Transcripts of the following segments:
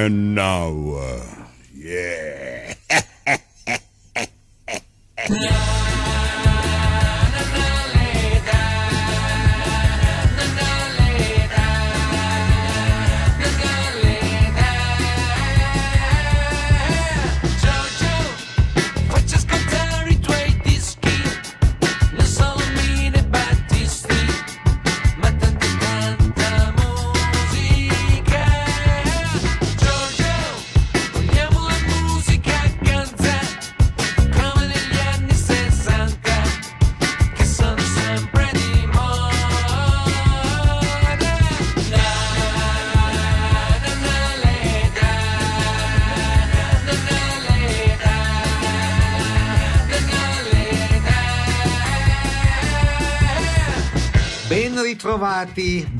And now,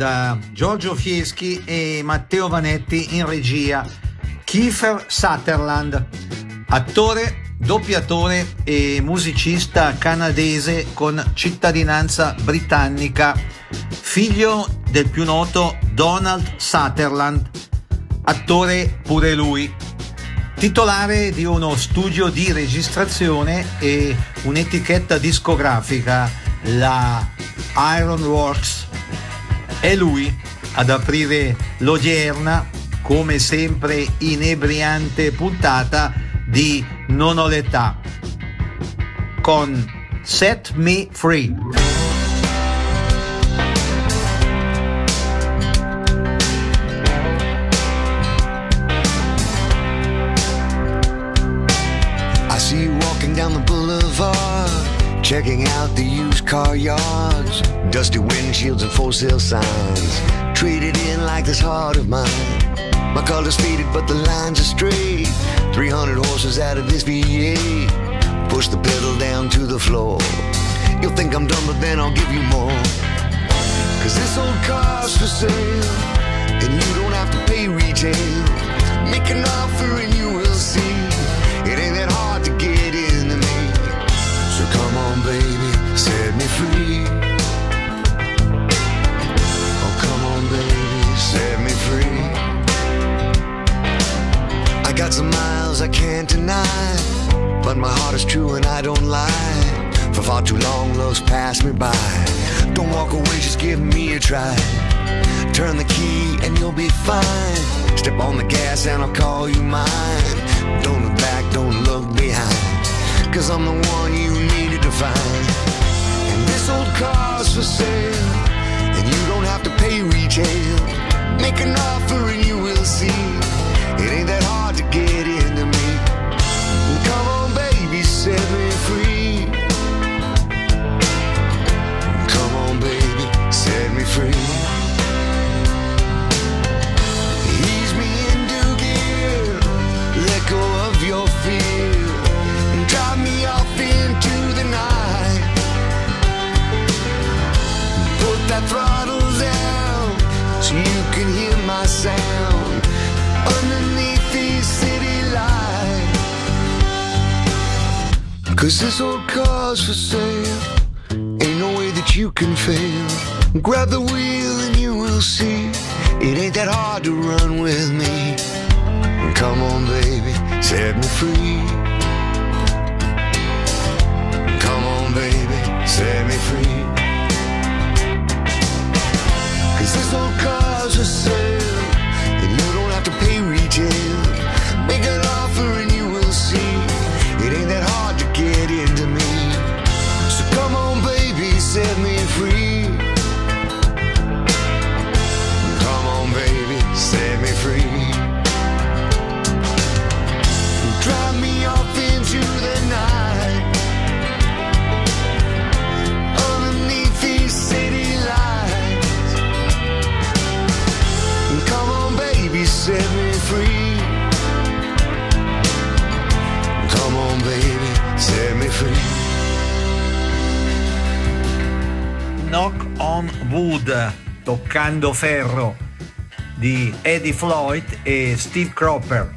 da Giorgio Fieschi e Matteo Vanetti in regia. Kiefer Sutherland, attore, doppiatore e musicista canadese con cittadinanza britannica, figlio del più noto Donald Sutherland, attore pure lui, titolare di uno studio di registrazione e un'etichetta discografica, la Ironworks. È lui ad aprire l'odierna, come sempre inebriante puntata di Non ho l'età con Set Me Free. Checking out the used car yards, dusty windshields and for sale signs, traded in like this heart of mine. My color's faded, but the lines are straight. 300 horses out of this V8. Push the pedal down to the floor. You'll think I'm done, but then I'll give you more. Cause this old car's for sale, and you don't have to pay retail. Make an offer and you will see. Baby, set me free. Oh, come on, baby, set me free. I got some miles I can't deny, but my heart is true and I don't lie. For far too long, love's passed me by. Don't walk away, just give me a try. Turn the key and you'll be fine. Step on the gas and I'll call you mine. Don't look back, don't look behind. Cause I'm the one you needed to find. And this old car's for sale. And you don't have to pay retail. Make an offer and you will see. It ain't that hard to get into me. Come on, baby, set me free. Come on, baby, set me free. Throttle down so you can hear my sound underneath these city. Cause this old car's for sale. Ain't no way that you can fail. Grab the wheel and you will see. It ain't that hard to run with me. Come on, baby, set me free. Come on, baby, set me free. This old car's for sale. And you don't have to pay retail. Make an Knock on Wood, toccando ferro di Eddie Floyd e Steve Cropper.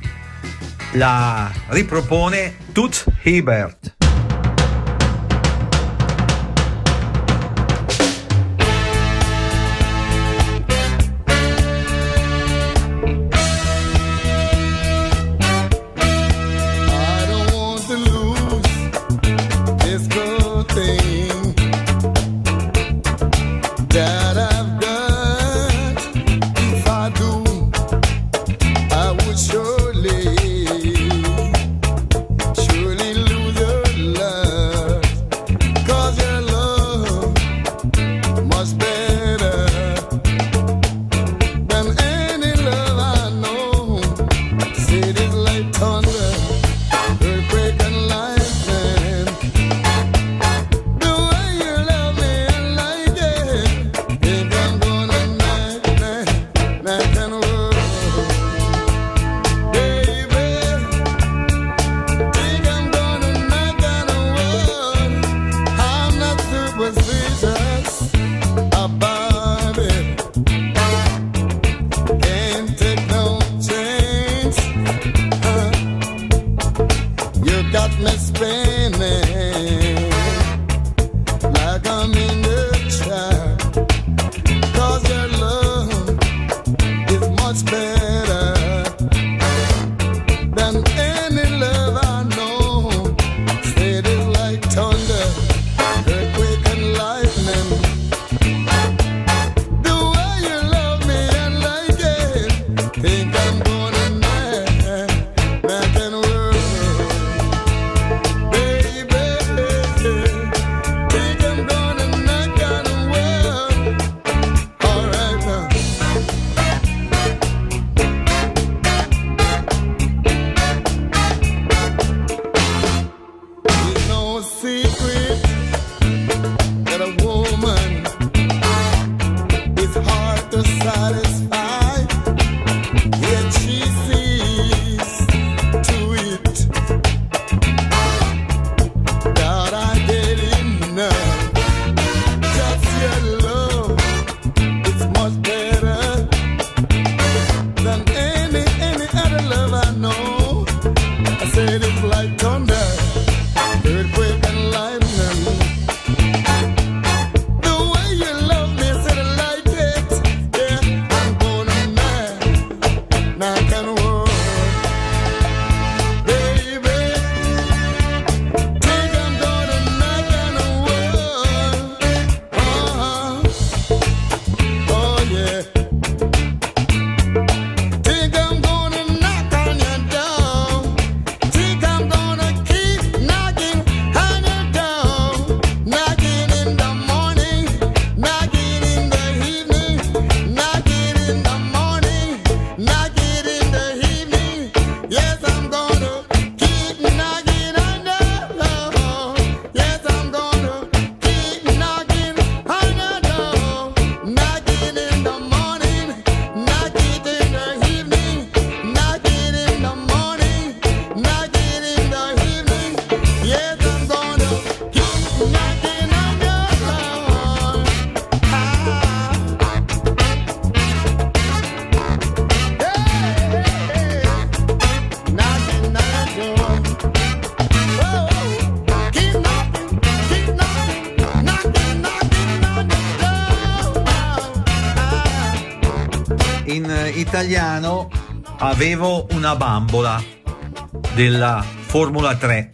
La ripropone Toots Hibbert. Avevo una bambola della Formula 3.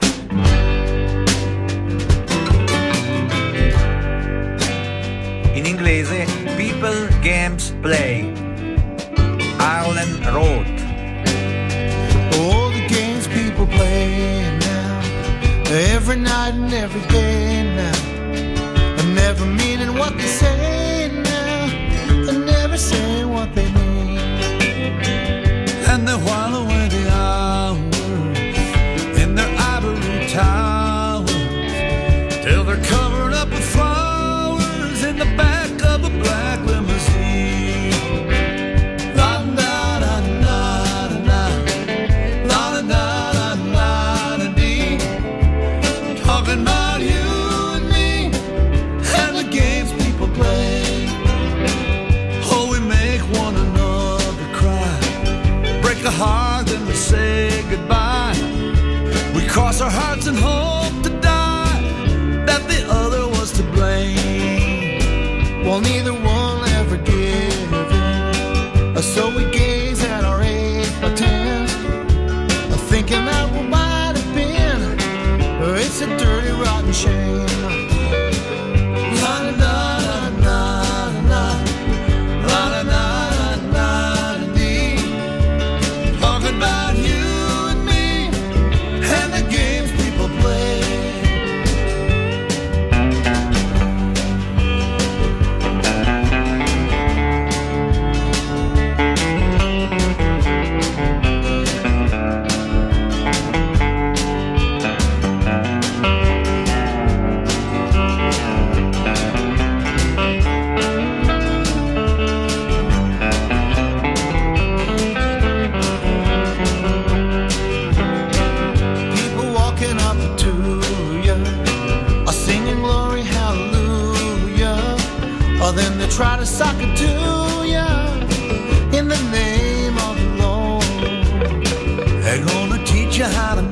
You how to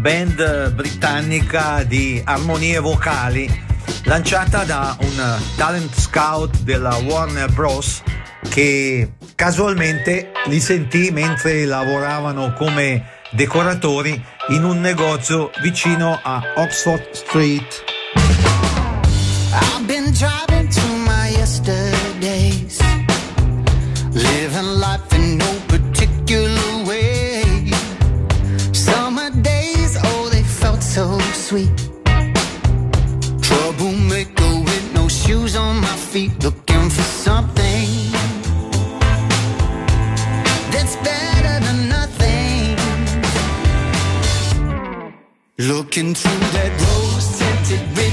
band britannica di armonie vocali lanciata da un talent scout della Warner Bros. che casualmente li sentì mentre lavoravano come decoratori in un negozio vicino a Oxford Street. Looking through that rose tinted window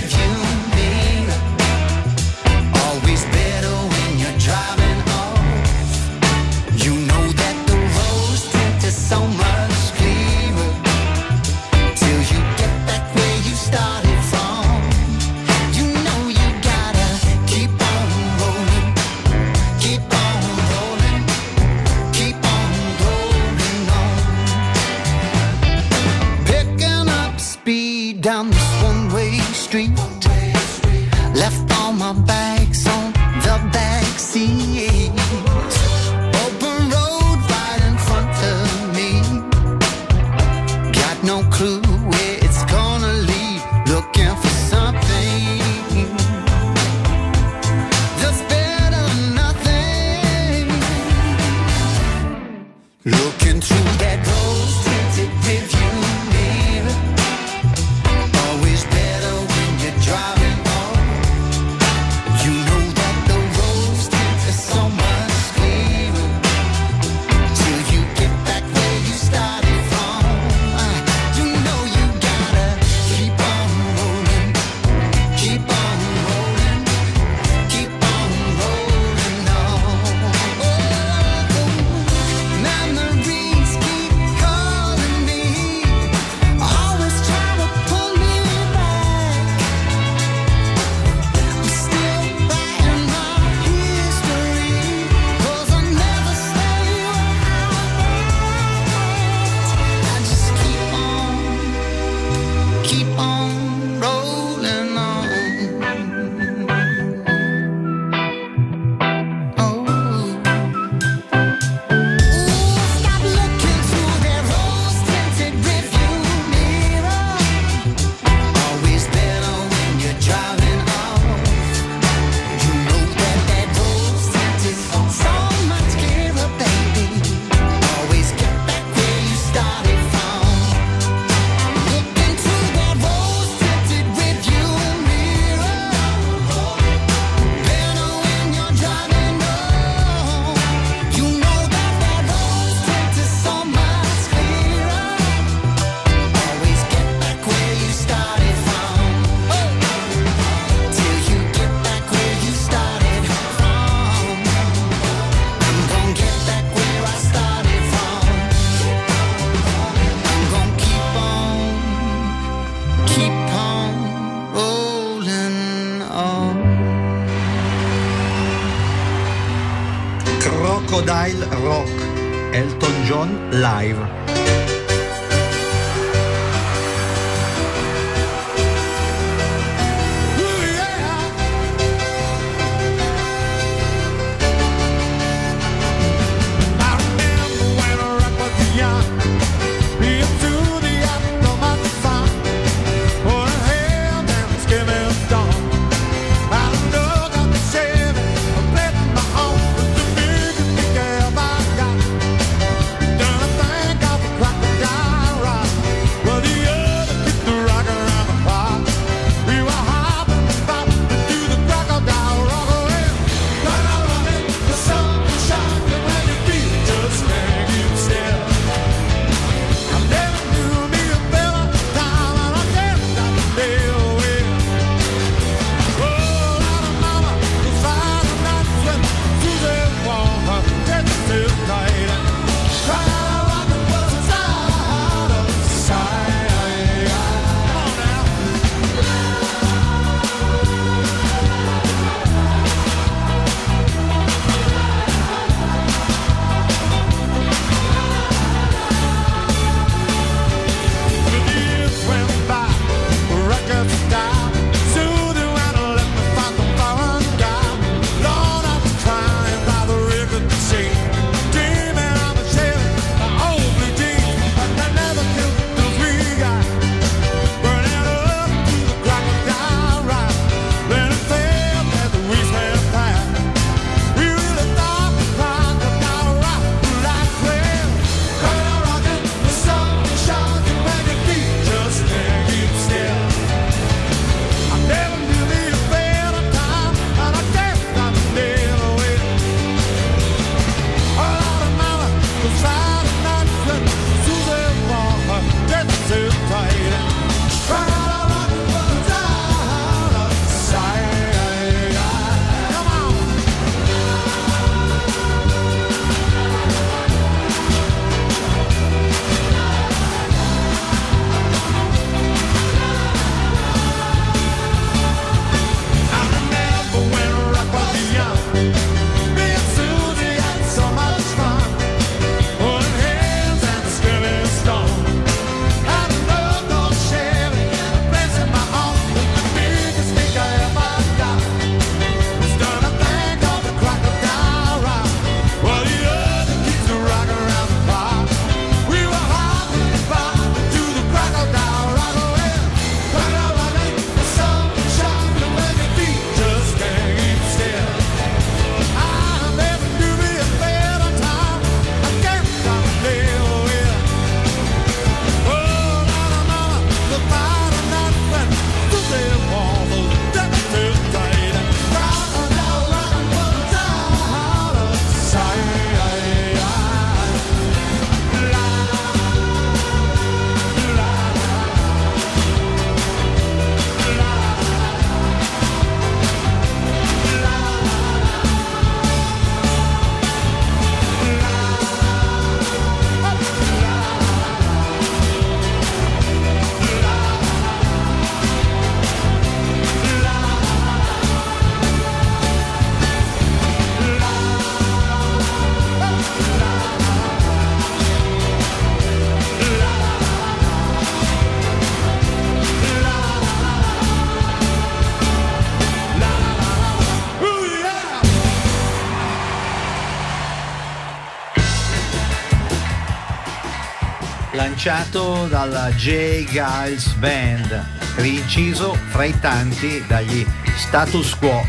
rilasciato dalla J. Giles Band, rinciso fra i tanti dagli Status Quo,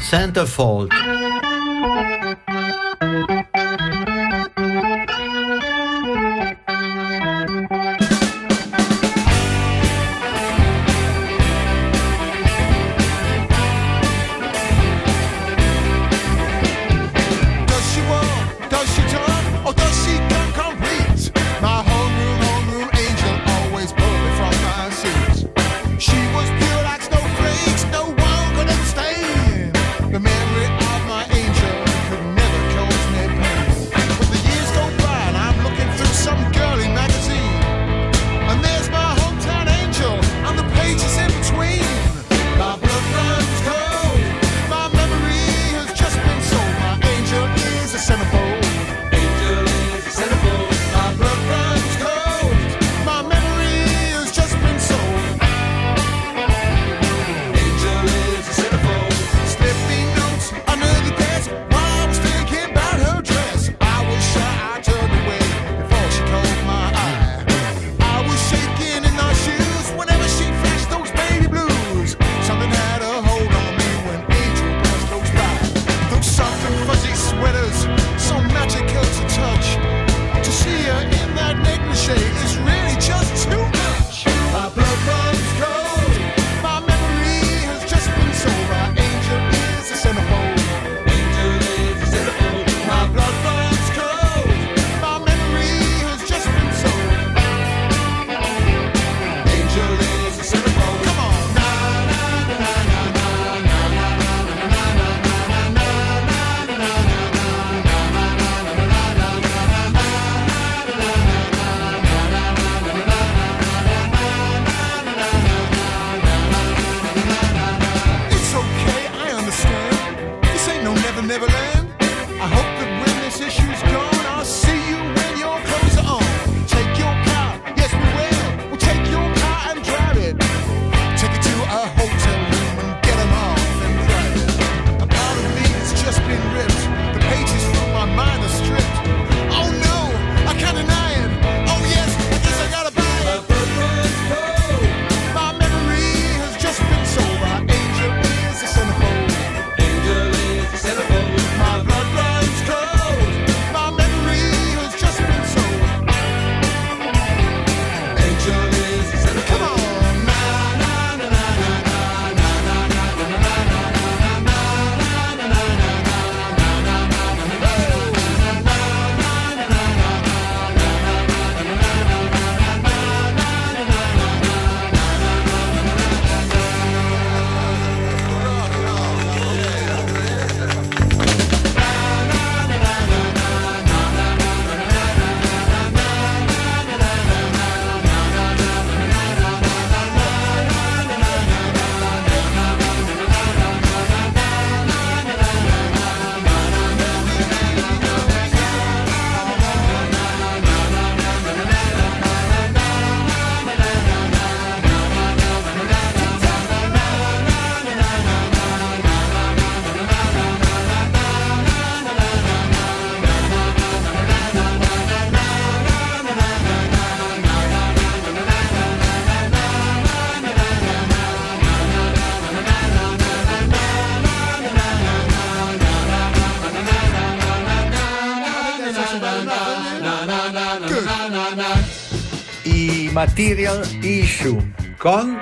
Centerfold. Material Issue. Com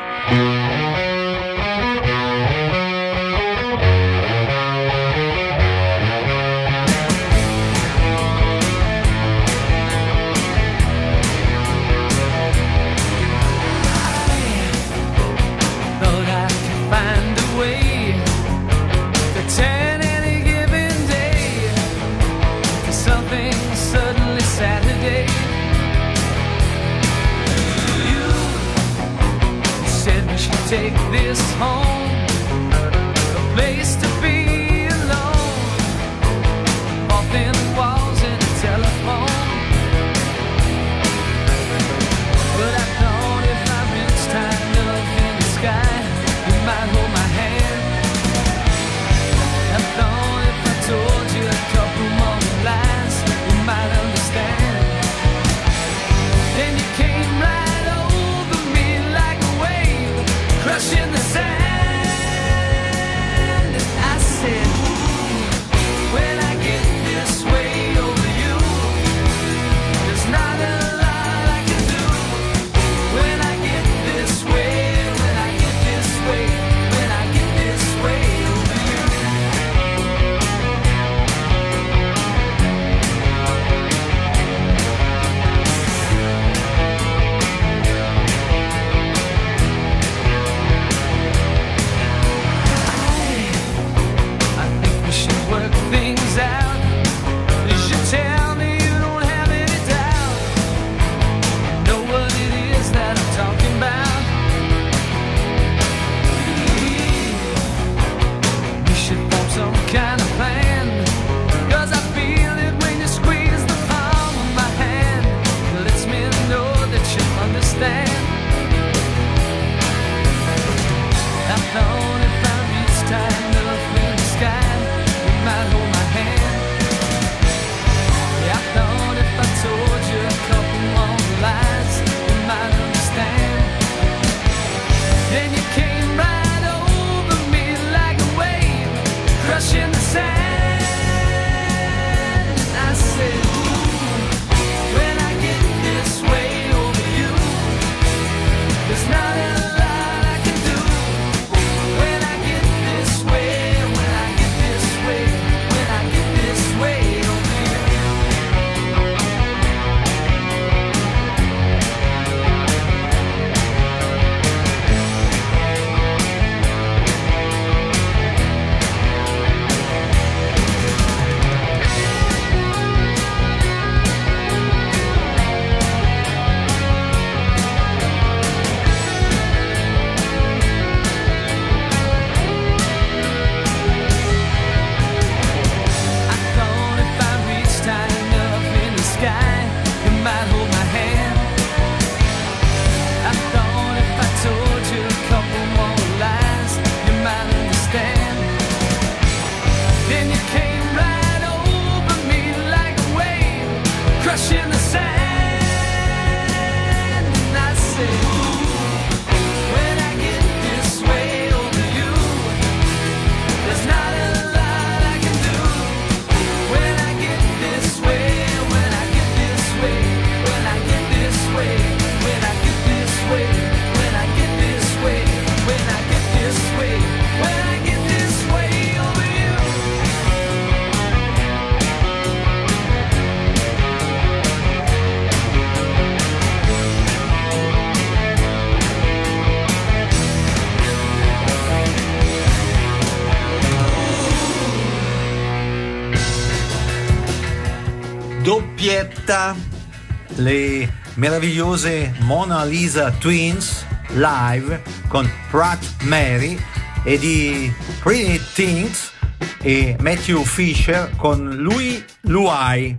doppietta, le meravigliose Mona Lisa Twins live con Pratt Mary e di Pretty Things e Matthew Fisher con Louis Luai.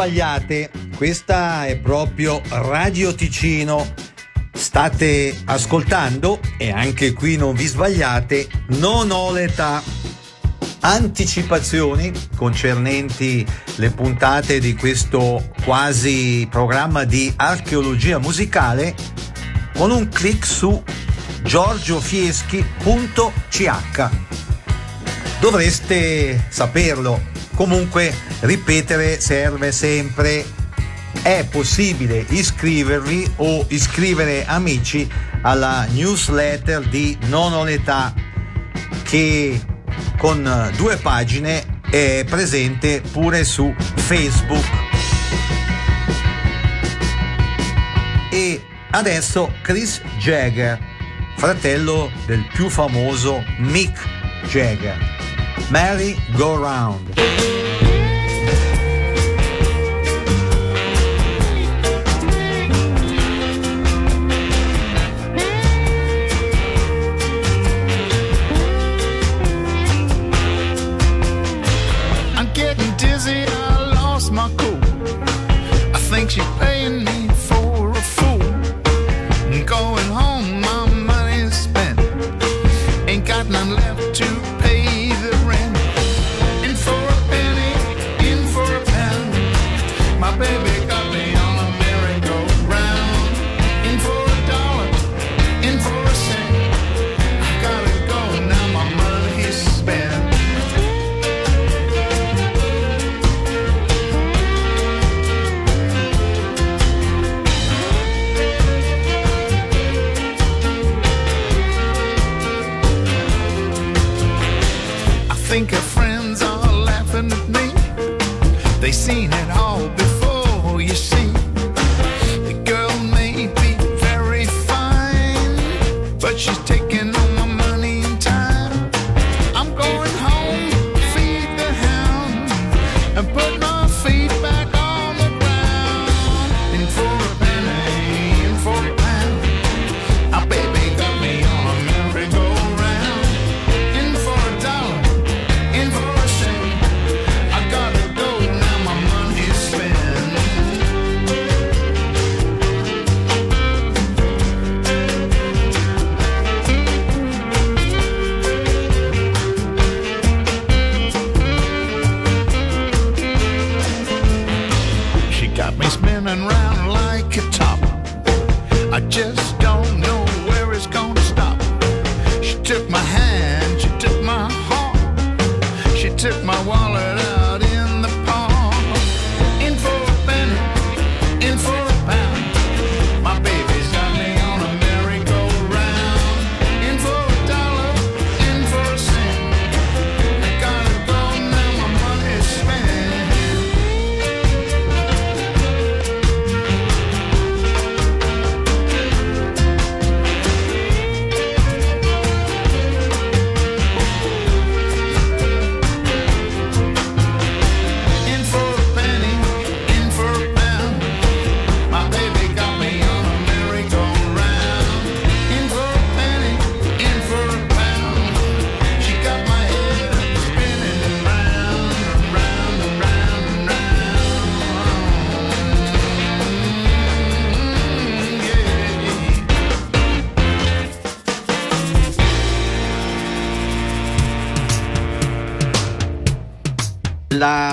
sbagliate. Questa è proprio Radio Ticino. State ascoltando e anche qui non vi sbagliate, non ho l'età. Anticipazioni concernenti le puntate di questo quasi programma di archeologia musicale con un clic su giorgiofieschi.ch. Dovreste saperlo, Comunque, ripetere serve sempre. È possibile iscrivervi o iscrivere amici alla newsletter di Non ho l'età che con due pagine è presente pure su Facebook. E adesso Chris Jagger, fratello del più famoso Mick Jagger. Merry Go Round.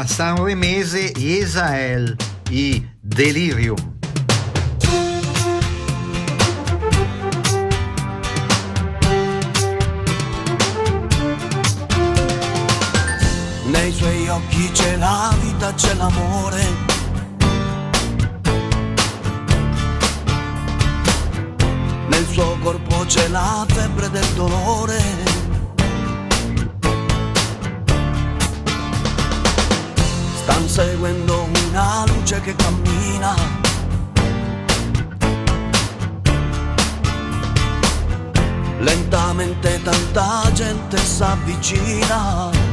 sanremese Esael, i Delirium. Nei suoi occhi c'è la vita, c'è l'amore. Nel suo corpo c'è la febbre del dolore. Stan seguendo una luce che cammina. Lentamente tanta gente s'avvicina.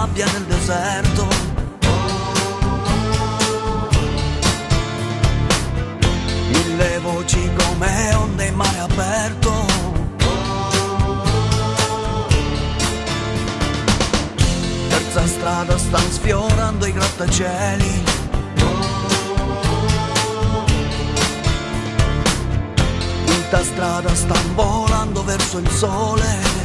sabbia nel deserto. Mille voci come onde in mare aperto. Terza strada sta sfiorando i grattacieli. Quinta strada sta volando verso il sole.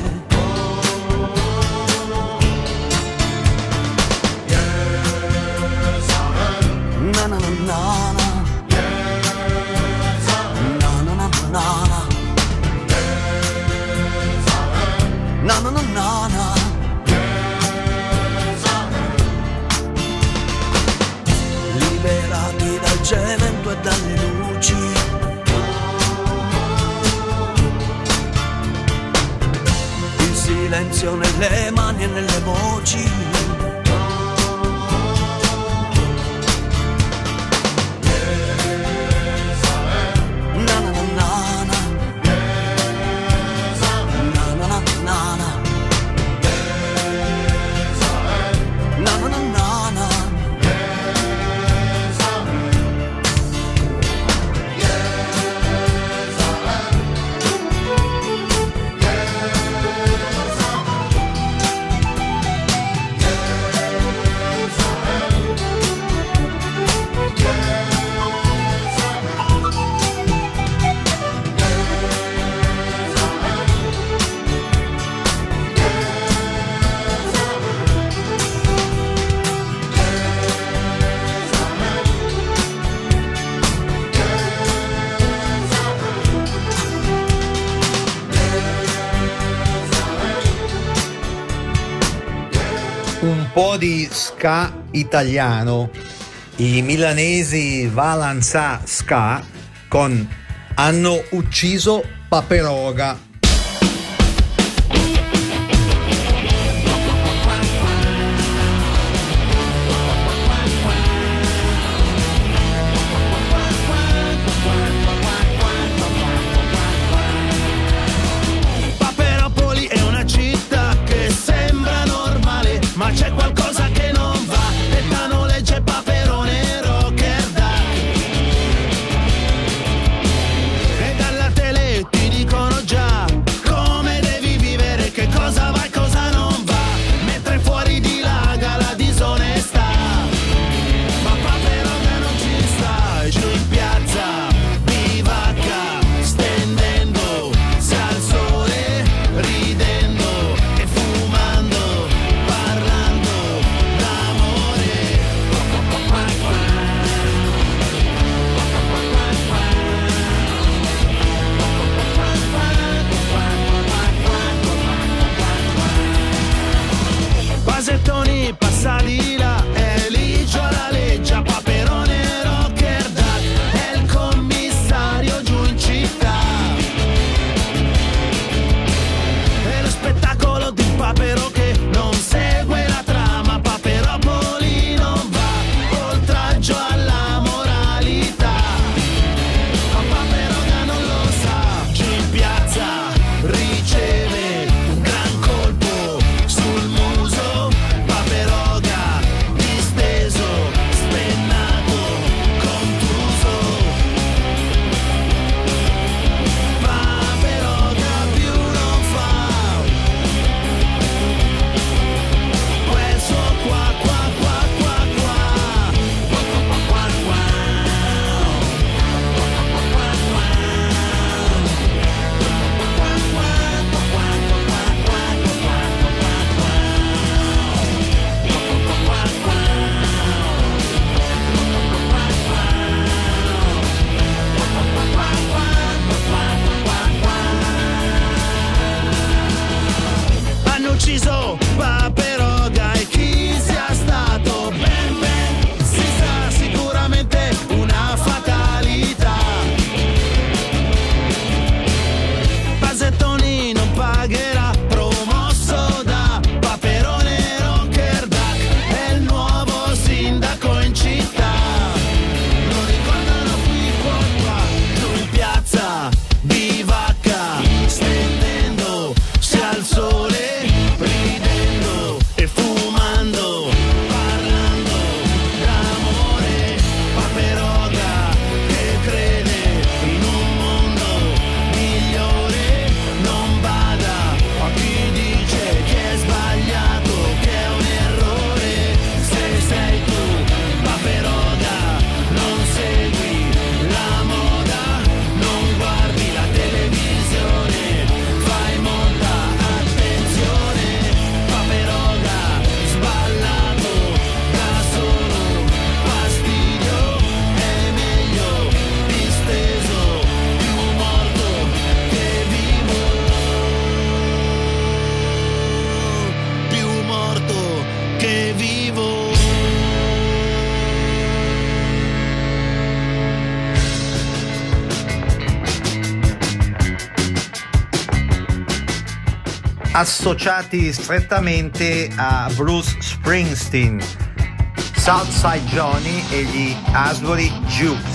Liberati dal cemento e dalle luci. Il silenzio nelle mani e nelle voci. ska italiano, i milanesi Valanza Ska con Hanno ucciso Paperoga. associati strettamente a Bruce Springsteen, Southside Johnny e gli Asbury Jukes.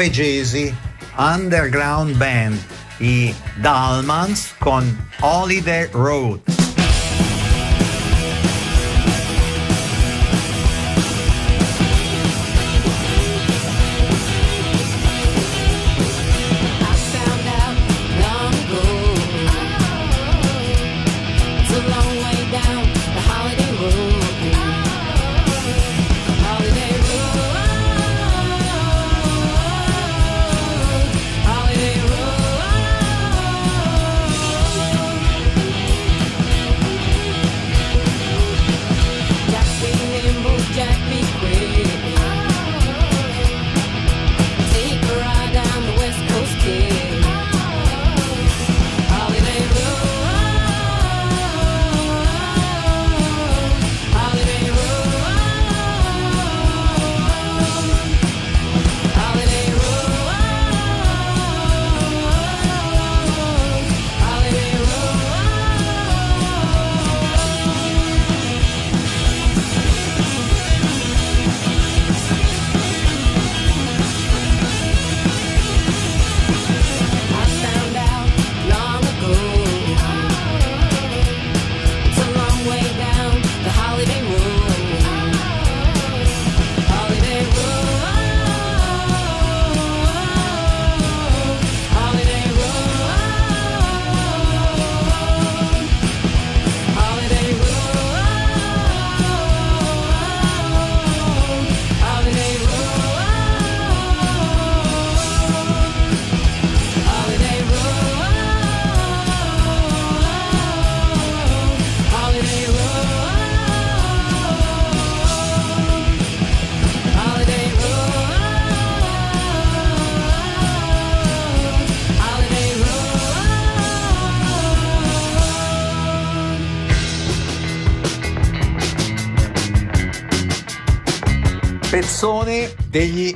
Norvegesi underground band, i Dalmans con Holiday Road.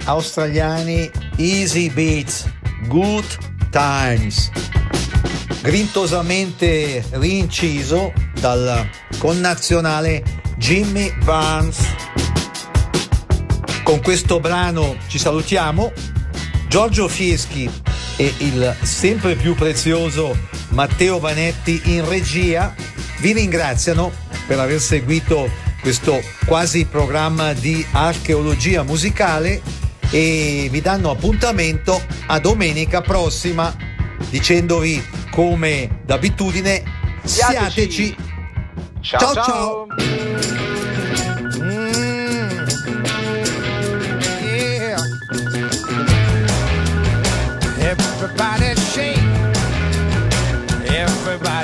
Australiani Easy Beats, Good Times. Grintosamente rinciso dal connazionale Jimmy Barnes. Con questo brano ci salutiamo. Giorgio Fieschi e il sempre più prezioso Matteo Vanetti in regia vi ringraziano per aver seguito questo quasi programma di archeologia musicale e vi danno appuntamento a domenica prossima dicendovi come d'abitudine siateci. ciao. ciao. Yeah. Everybody shake. Everybody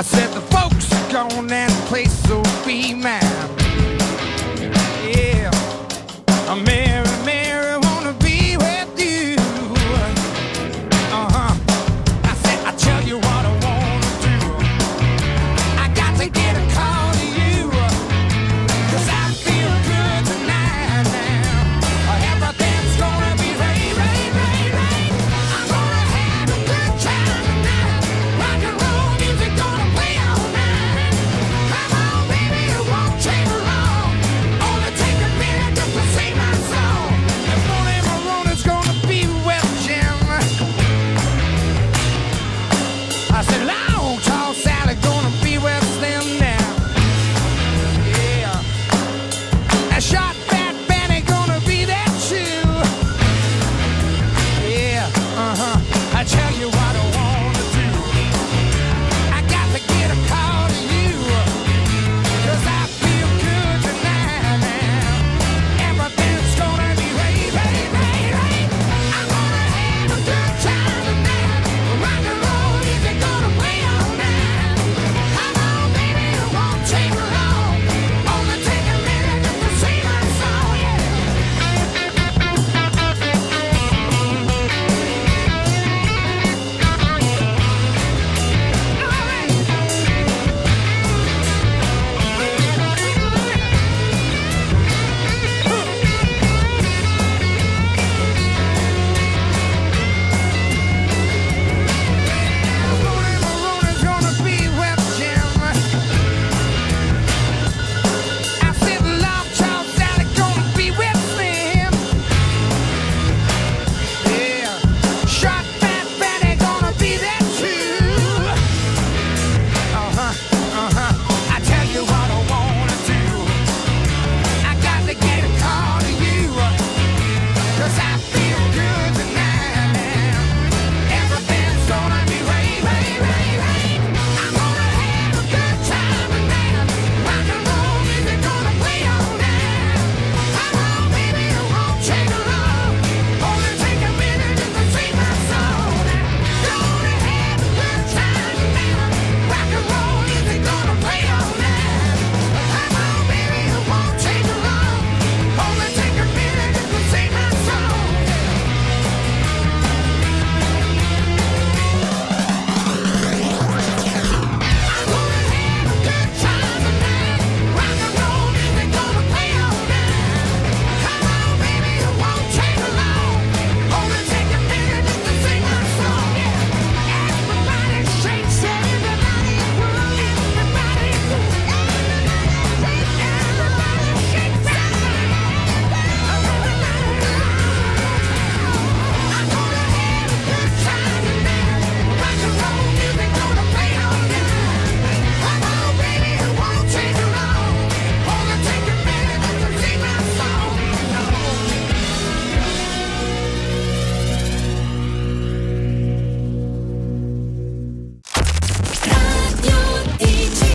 I said